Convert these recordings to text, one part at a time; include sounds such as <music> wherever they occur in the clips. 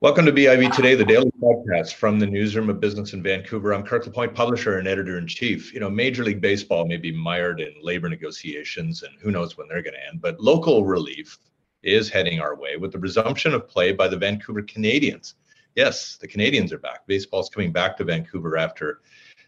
Welcome to BIV Today, the daily podcast from the newsroom of business in Vancouver. I'm Kirk LaPointe, publisher and editor in chief. You know, Major League Baseball may be mired in labor negotiations and who knows when they're going to end, but local relief is heading our way with the resumption of play by the Vancouver Canadians. Yes, the Canadians are back. Baseball's coming back to Vancouver after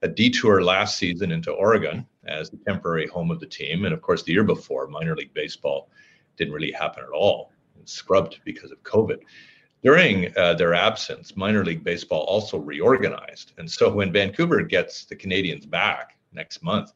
a detour last season into Oregon as the temporary home of the team. And of course, the year before, minor league baseball didn't really happen at all. It scrubbed because of COVID. During uh, their absence, minor league baseball also reorganized. And so when Vancouver gets the Canadians back next month,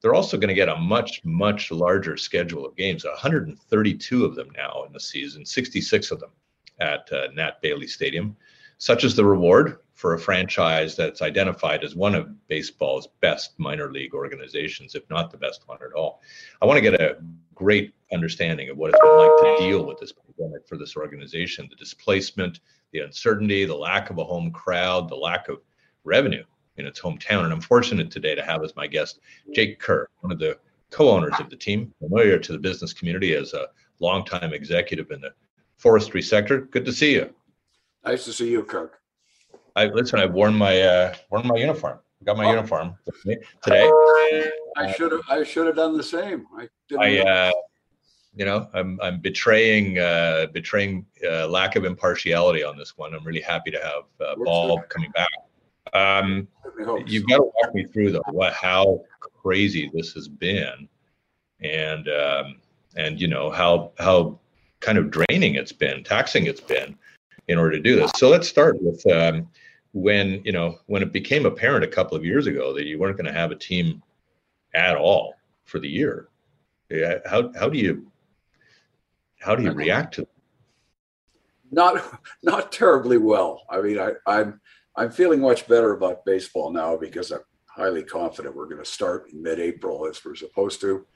they're also going to get a much, much larger schedule of games 132 of them now in the season, 66 of them at uh, Nat Bailey Stadium. Such is the reward for a franchise that's identified as one of baseball's best minor league organizations, if not the best one at all. I want to get a great understanding of what it's been like to deal with this pandemic for this organization the displacement, the uncertainty, the lack of a home crowd, the lack of revenue in its hometown. And I'm fortunate today to have as my guest Jake Kerr, one of the co owners of the team, familiar to the business community as a longtime executive in the forestry sector. Good to see you. Nice to see you, Kirk. I listen. I've worn my uh, worn my uniform. got my oh. uniform today. I should have. I should have done the same. I, I uh, you know, I'm I'm betraying uh, betraying uh, lack of impartiality on this one. I'm really happy to have uh, Bob coming back. Um, you've got to walk me through though what how crazy this has been, and um, and you know how how kind of draining it's been, taxing it's been in order to do this. So let's start with um, when you know when it became apparent a couple of years ago that you weren't going to have a team at all for the year. How how do you how do you react to? That? Not <laughs> not terribly well. I mean, I, I'm I'm feeling much better about baseball now because I'm highly confident we're going to start in mid-April as we're supposed to.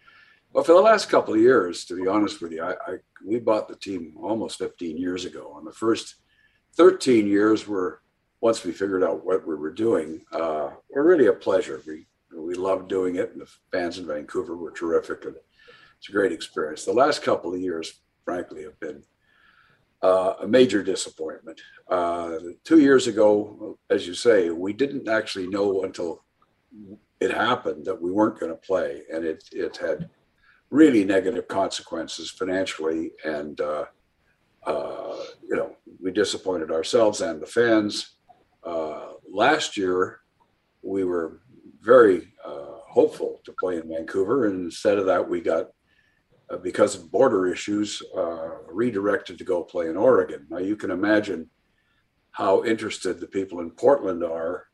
But for the last couple of years, to be honest with you, I, I we bought the team almost 15 years ago. And the first 13 years were once we figured out what we were doing, uh, were really a pleasure. We we loved doing it, and the fans in Vancouver were terrific, and it's a great experience. The last couple of years, frankly, have been uh, a major disappointment. Uh, two years ago, as you say, we didn't actually know until it happened that we weren't going to play, and it it had really negative consequences financially and uh, uh, you know, we disappointed ourselves and the fans. Uh, last year, we were very uh, hopeful to play in Vancouver, and instead of that, we got uh, because of border issues uh, redirected to go play in Oregon. Now you can imagine how interested the people in Portland are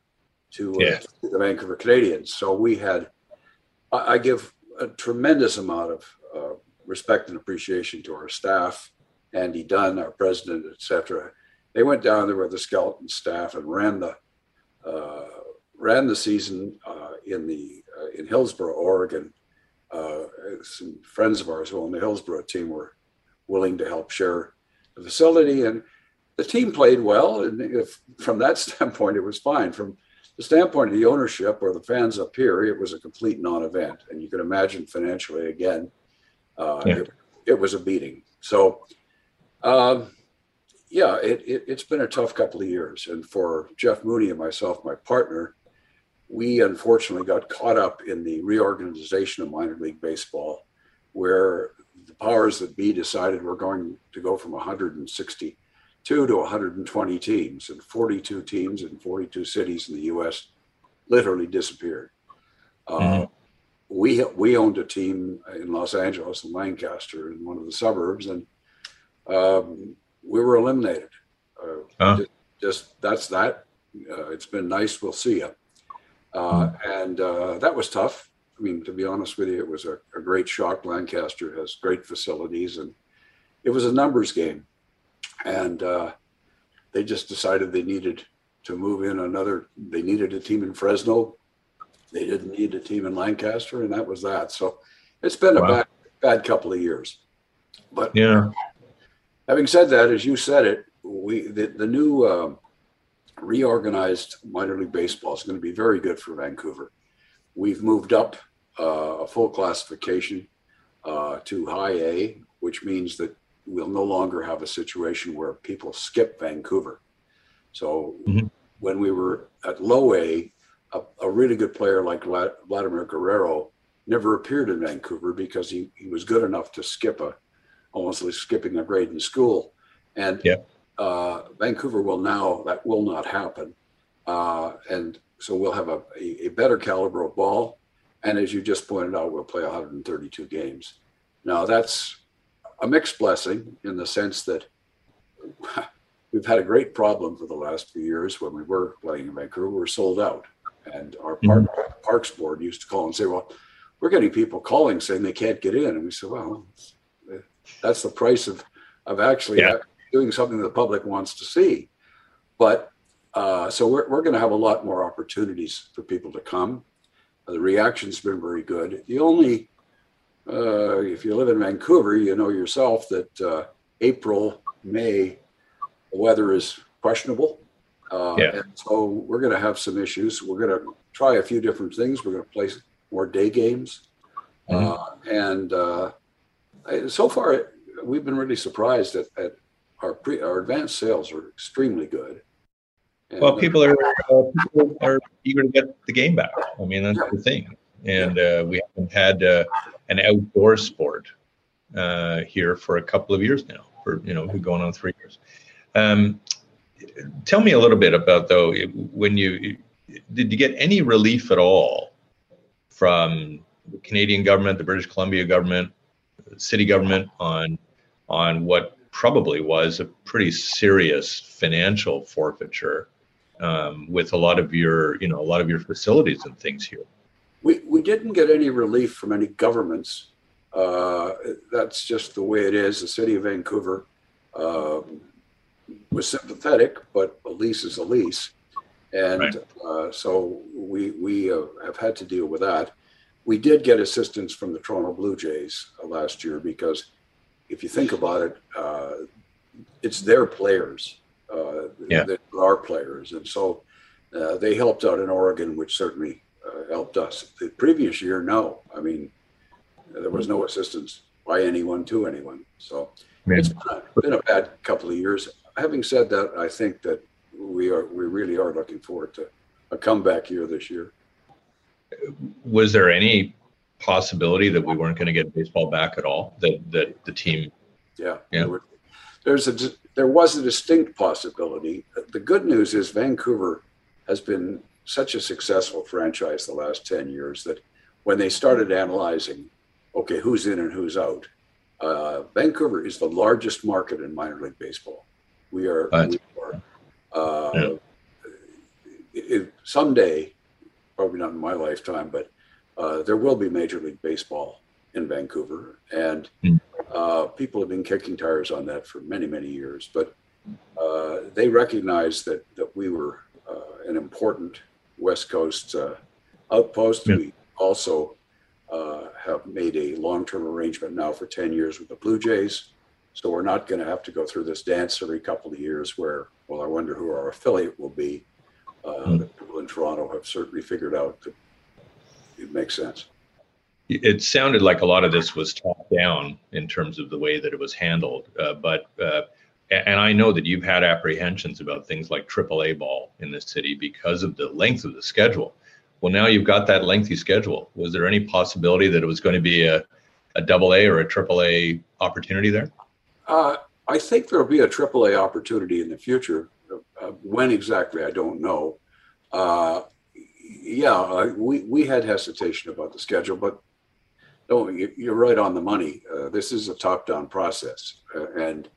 to, yeah. to the Vancouver Canadians. So we had, I, I give a tremendous amount of respect and appreciation to our staff Andy Dunn, our president, etc. They went down there with the skeleton staff and ran the uh, ran the season uh, in the uh, in Hillsboro, Oregon. Uh, some friends of ours who own the Hillsboro team were willing to help share the facility, and the team played well. And if, from that <laughs> standpoint, it was fine. From the standpoint of the ownership or the fans up here, it was a complete non-event, and you can imagine financially again, uh, yeah. it, it was a beating. So um, yeah, it, it, has been a tough couple of years. And for Jeff Mooney and myself, my partner, we unfortunately got caught up in the reorganization of minor league baseball, where the powers that be decided we're going to go from 162 to 120 teams, and 42 teams in 42 cities in the U.S. literally disappeared. Uh, mm-hmm. Uh, we we owned a team in Los Angeles and Lancaster in one of the suburbs, and um, we were eliminated. Uh, huh? just, just, that's that. Uh, it's been nice. We'll see you. Uh, hmm. and uh, that was tough. I mean, to be honest with you, it was a, a, great shock. Lancaster has great facilities, and it was a numbers game. And uh, they just decided they needed to move in another. They needed a team in Fresno. They didn't need a team in Lancaster, and that was that. So it's been wow. a bad, bad couple of years. But yeah, Having said that, as you said it, we the, the new uh, reorganized minor league baseball is going to be very good for Vancouver. We've moved up uh, a full classification uh, to high A, which means that we'll no longer have a situation where people skip Vancouver. So Mhm. when we were at low A, a, a really good player like Vladimir Guerrero never appeared in Vancouver because he, he was good enough to skip a almost like skipping a grade in school. And. Uh, Vancouver will now that will not happen. Uh, and so we'll have a, a, a better caliber of ball. And as you just pointed out, we'll play 132 games. Now that's a mixed blessing in the sense that <laughs> we've had a great problem for the last few years when we were playing in Vancouver. We were sold out, and our park, parks board used to call and say, "Well, we're getting people calling saying they can't get in," and we said, "Well, that's the price of of actually Yeah. Doing something the public wants to see." But uh, so we're we're going to have a lot more opportunities for people to come. The reaction's been very good. The only uh, if you live in Vancouver, you know yourself that uh, April, May, the weather is questionable. Uh, Yeah. And so we're going to have some issues. We're going to try a few different things. We're going to play more day games. Mhm. Uh, and uh, I- so far, we've been really surprised at, at our pre, our advanced sales are extremely good. And, Well, people are uh, people are eager to get the game back. I mean, that's the thing. And uh, we haven't had uh, an outdoor sport uh, here for a couple of years now. For you know, going on three years. Um, tell me a little bit about though when you did you get any relief at all from the Canadian government, the British Columbia government, city government on on what probably was a pretty serious financial forfeiture um, with a lot of your you know a lot of your facilities and things here. We, we didn't get any relief from any governments. Uh, that's just the way it is. The city of Vancouver um, was sympathetic, but a lease is a lease. And Right. uh, so we, we uh, have had to deal with that. We did get assistance from the Toronto Blue Jays uh, last year because if you think about it, uh, it's their players uh, Yeah. that are our players. And so uh, they helped out in Oregon, which certainly uh, helped us. The previous year, no. I mean, there was no assistance by anyone to anyone. So Man. it's been a, been a bad couple of years. Having said that, I think that we are we really are looking forward to a comeback year this year. Was there any possibility that we weren't going to get baseball back at all? That that the team Yeah. Yeah. There's a there was a distinct possibility. The good news is Vancouver has been such a successful franchise the last 10 years that when they started analyzing, okay, who's in and who's out, uh, Vancouver is the largest market in minor league baseball. We are, we are uh, Yeah. it, someday, probably not in my lifetime, but uh, there will be Major League Baseball in Vancouver. And Hmm. uh, people have been kicking tires on that for many, many years. But uh, they recognized that, that we were uh, an important West Coast uh, outpost. Yeah. We also uh, have made a long term arrangement now for 10 years with the Blue Jays. So we're not going to have to go through this dance every couple of years where, well, I wonder who our affiliate will be. Uh, Hmm. The people in Toronto have certainly figured out that it makes sense. it sounded like a lot of this was top down in terms of the way that it was handled. Uh, but uh, and I know that you've had apprehensions about things like AAA ball in this city because of the length of the schedule. Well, now you've got that lengthy schedule. Was there any possibility that it was going to be a, a double A or a AAA opportunity there? Uh, I think there'll be a AAA opportunity in the future. Uh, when exactly, I don't know. Uh, yeah, we, we had hesitation about the schedule, but no, you, you're right on the money. Uh, this is a top down process. Uh, and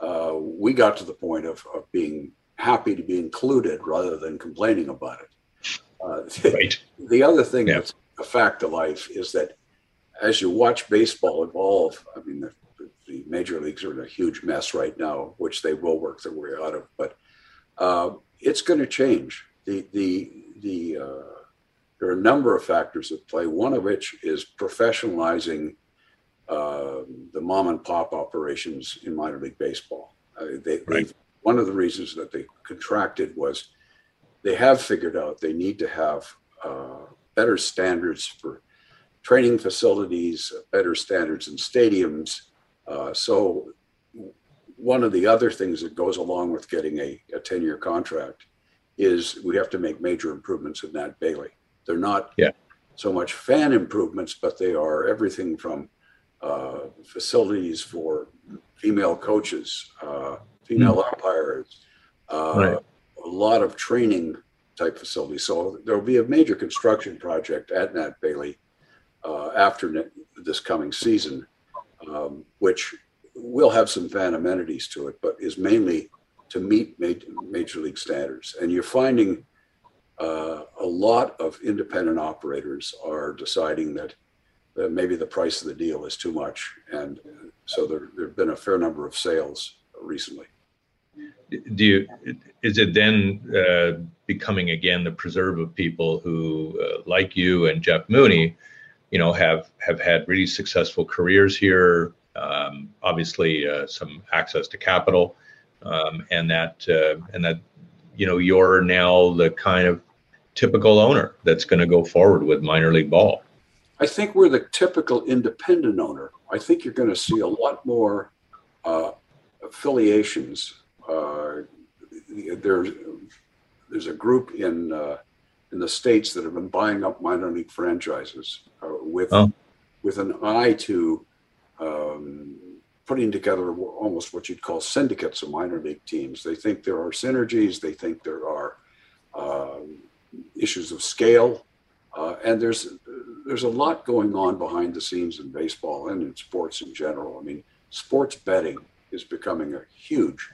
uh, we got to the point of, of being happy to be included rather than complaining about it. Uh, Right. <laughs> the other thing Yeah. that's a fact of life is that as you watch baseball evolve, I mean, the, the major leagues are in a huge mess right now, which they will work their way out of, but uh, it's going to change. The, the, the, uh, there are a number of factors at play, one of which is professionalizing uh, the mom and pop operations in minor league baseball. Uh, they, Right. one of the reasons that they contracted was they have figured out they need to have uh, better standards for training facilities, better standards in stadiums. Uh, so one of the other things that goes along with getting a, a 10 year contract is we have to make major improvements in Nat Bailey. They're not Yeah. so much fan improvements, but they are everything from uh, facilities for female coaches, uh, female umpires, uh, Right. a lot of training type facilities. So there will be a major construction project at Nat Bailey uh, after this coming season, um, which will have some fan amenities to it, but is mainly to meet major, league standards. And you're finding uh, a lot of independent operators are deciding that, that maybe the price of the deal is too much. And so there, there have been a fair number of sales recently. do you is it then uh, becoming again the preserve of people who uh, like you and jeff mooney you know have have had really successful careers here um, obviously uh, some access to capital um, and that uh, and that you know you're now the kind of typical owner that's going to go forward with minor league ball I think we're the typical independent owner. I think you're going to see a lot more uh, affiliations. Uh, there's there's a group in uh, in the states that have been buying up minor league franchises uh, with Oh. with an eye to um, putting together almost what you'd call syndicates of minor league teams. They think there are synergies. They think there are um, issues of scale, uh, and there's there's a lot going on behind the scenes in baseball and in sports in general. I mean, sports betting is becoming a huge,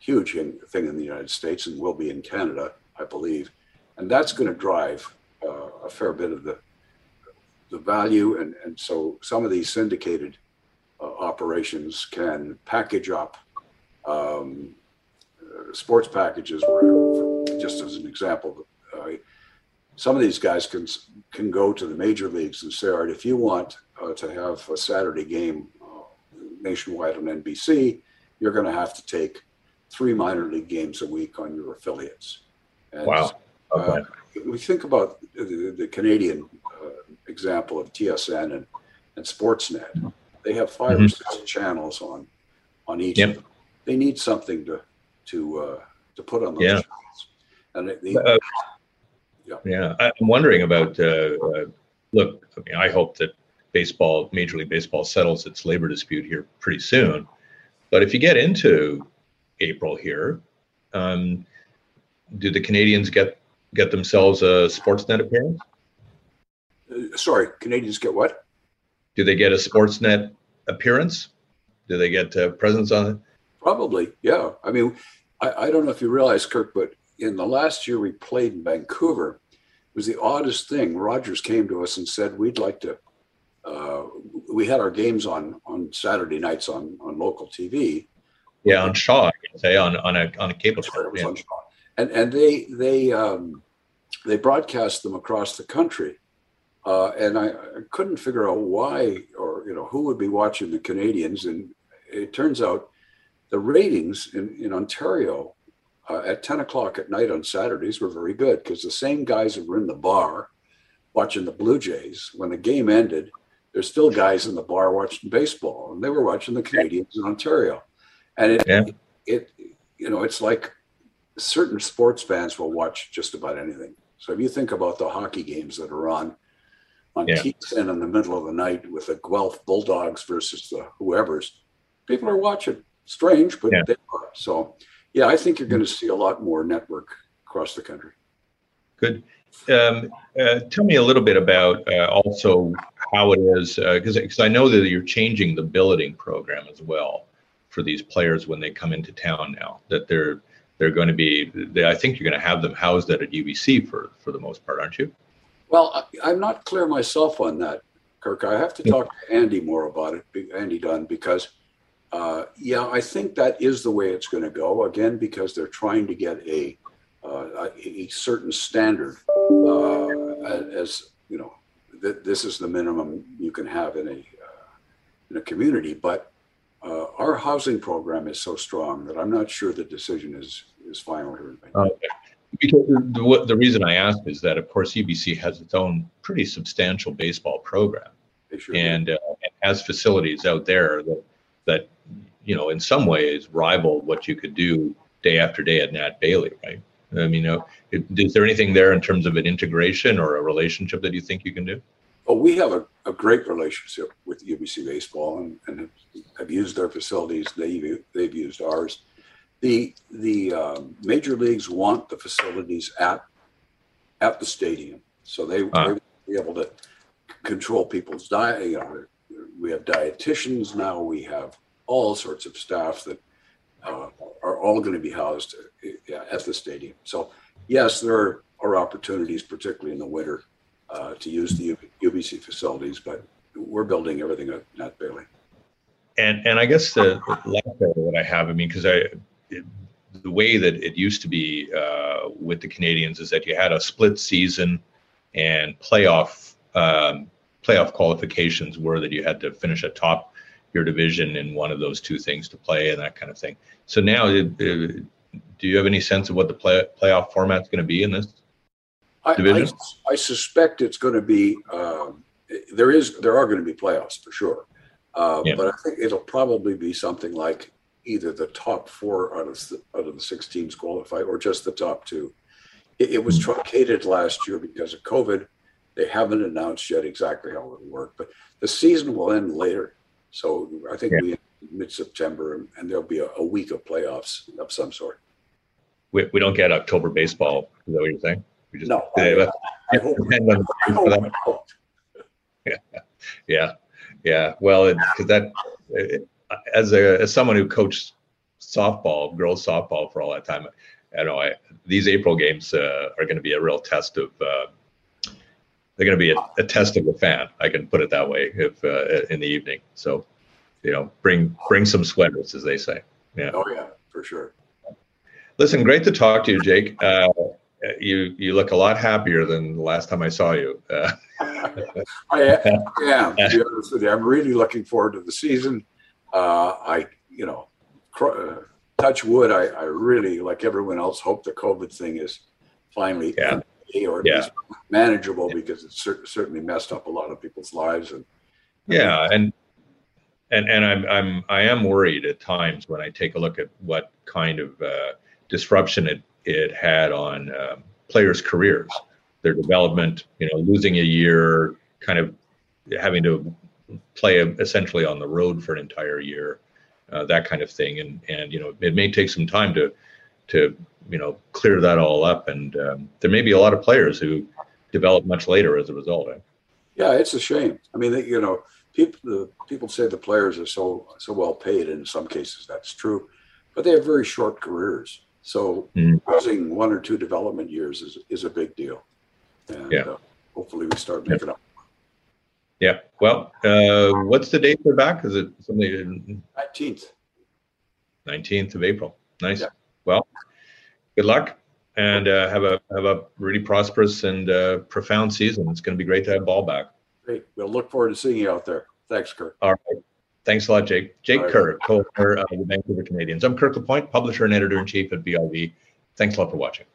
huge in- thing in the United States and will be in Canada, I believe, and that's going to drive uh, a fair bit of the the value. And and so some of these syndicated operations can package up um, uh, sports packages. Where, just as an example, uh, some of these guys can can go to the major leagues and say, all right, if you want uh, to have a Saturday game uh, nationwide on NBC, you're going to have to take three minor league games a week on your affiliates. And wow okay. we think about the, the Canadian uh, example of TSN and, and Sportsnet. They have 5 or six channels on on each. Yep. Of them. They need something to to uh, to put on those Yeah. channels. And they, Uh, Yeah. yeah i'm wondering about uh, uh, look i mean i hope that baseball major league baseball settles its labor dispute here pretty soon but if you get into april here um, do the canadians get get themselves a sportsnet appearance uh, sorry, Canadians get what? do they get a sportsnet appearance do they get uh, presence on it Probably, yeah. I mean, I, I don't know if you realize, Kirk, but in the last year we played in Vancouver, it was the oddest thing. Rogers came to us and said, "We'd like to." Uh, we had our games on on Saturday nights on on local TV. yeah on shaw i can say on on a on a cable That's where it was yeah. on Shaw. And and they they um, they broadcast them across the country, uh, and I, I couldn't figure out why you know who would be watching the Canadians. And it turns out the ratings in in Ontario uh, at ten o'clock at night on Saturdays were very good because the same guys that were in the bar watching the Blue Jays when the game ended. There's still guys in the bar watching baseball, and they were watching the Canadians in Ontario, and it Yeah. it you know it's like certain sports fans will watch just about anything. So if you think about the hockey games that are on on Yeah. TSN in the middle of the night with the Guelph Bulldogs versus the whoever's, people are watching. Strange, but Yeah. they are. So yeah, I think you're going to see a lot more network across the country. Good. Um, uh, tell me a little bit about uh, also how it is, because I know that you're changing the billeting program as well for these players when they come into town now. That they're they're going to be. They, I think you're going to have them housed at a UBC for for the most part, aren't you? Well, I'm not clear myself on that, Kirk. I have to talk to Andy more about it, Andy Dunn, because uh, yeah, I think that is the way it's going to go. Again, because they're trying to get a uh, a, a certain standard uh, as you know, th- this is the minimum you can have in a uh, in a community. But uh, our housing program is so strong that I'm not sure the decision is is final here. Because the, what- the reason I ask is that, of course, UBC has its own pretty substantial baseball program sure and, uh, and has facilities out there that that you know, in some ways rival what you could do day after day at Nat Bailey, right? I mean, you know, it- is there anything there in terms of an integration or a relationship that you think you can do? Well, we have a, a great relationship with UBC Baseball and, and have- have used their facilities. They've, they've used ours. The, the um, major leagues want the facilities at, at the stadium. So they, Ah. they be able to control people's diet. You know, we have dietitians now. We have all sorts of staff that uh, are all going to be housed uh, at the stadium. So yes, there are, opportunities, particularly in the winter, uh, to use the UBC facilities, but we're building everything at Nat Bailey. And and I guess the last area that I have, I mean, because I it, the way that it used to be uh, with the Canadians is that you had a split season, and playoff um, playoff qualifications were that you had to finish atop your division in one of those two things to play and that kind of thing. So now, uh, do you have any sense of what the play, playoff format is going to be in this? I, I, Division? I suspect it's going to be um, there is there are going to be playoffs for sure, uh, Yeah. but I think it'll probably be something like either the top four out of the, out of the six teams qualify or just the top two. It, it was hmm. truncated last year because of COVID. They haven't announced yet exactly how it'll work, but the season will end later. So I think Yeah. we mid September and, there'll be a, a week of playoffs of some sort. We, we don't get October baseball. Is that what you're saying? We just No, <laughs> Yeah, I, I hope. <laughs> I hope we don't. <laughs> Yeah, yeah. Well, because that, it, as a as someone who coached softball, girls softball for all that time, I know I these April games uh, are going to be a real test of. Uh, they're going to be a, a test of the fan. I can put it that way. If uh, in the evening, so you know, bring bring some sweaters, as they say. Yeah. Oh yeah, for sure. Listen, great to talk to you, Jake. Uh, you you look a lot happier than the last time I saw you. Uh, <laughs> I am, I am, to be honest with you. I'm really looking forward to the season. Uh, I, you know, cr- uh, touch wood. I, I really, like everyone else, hope the COVID thing is finally Yeah. or at Yeah. least manageable because it's cer- certainly messed up a lot of people's lives. And Yeah, and and and I'm I'm I am worried at times when I take a look at what kind of uh, disruption it it had on um, players' careers, their development. You know, losing a year, kind of having to play essentially on the road for an entire year, uh, that kind of thing. And and you know, it may take some time to to you know clear that all up. And um, there may be a lot of players who develop much later as a result. eh? yeah, it's a shame. I mean, you know, people the people say the players are so so well paid. and In some cases, that's true, but they have very short careers. So Mhm. losing one or two development years is is a big deal. And Yeah. uh, hopefully, we start making up. Yeah. Well, uh, what's the date they're back? Is it something Nineteenth. nineteenth of April? Nice. Yeah. Well, good luck and uh, have a have a really prosperous and uh, profound season. It's going to be great to have ball back. Great. We'll look forward to seeing you out there. Thanks, Kirk. All right. Thanks a lot, Jake. Jake right. Kerr, co-owner of the Vancouver Canadians. I'm Kirk Lapointe, publisher and editor in chief at BIV. Thanks a lot for watching.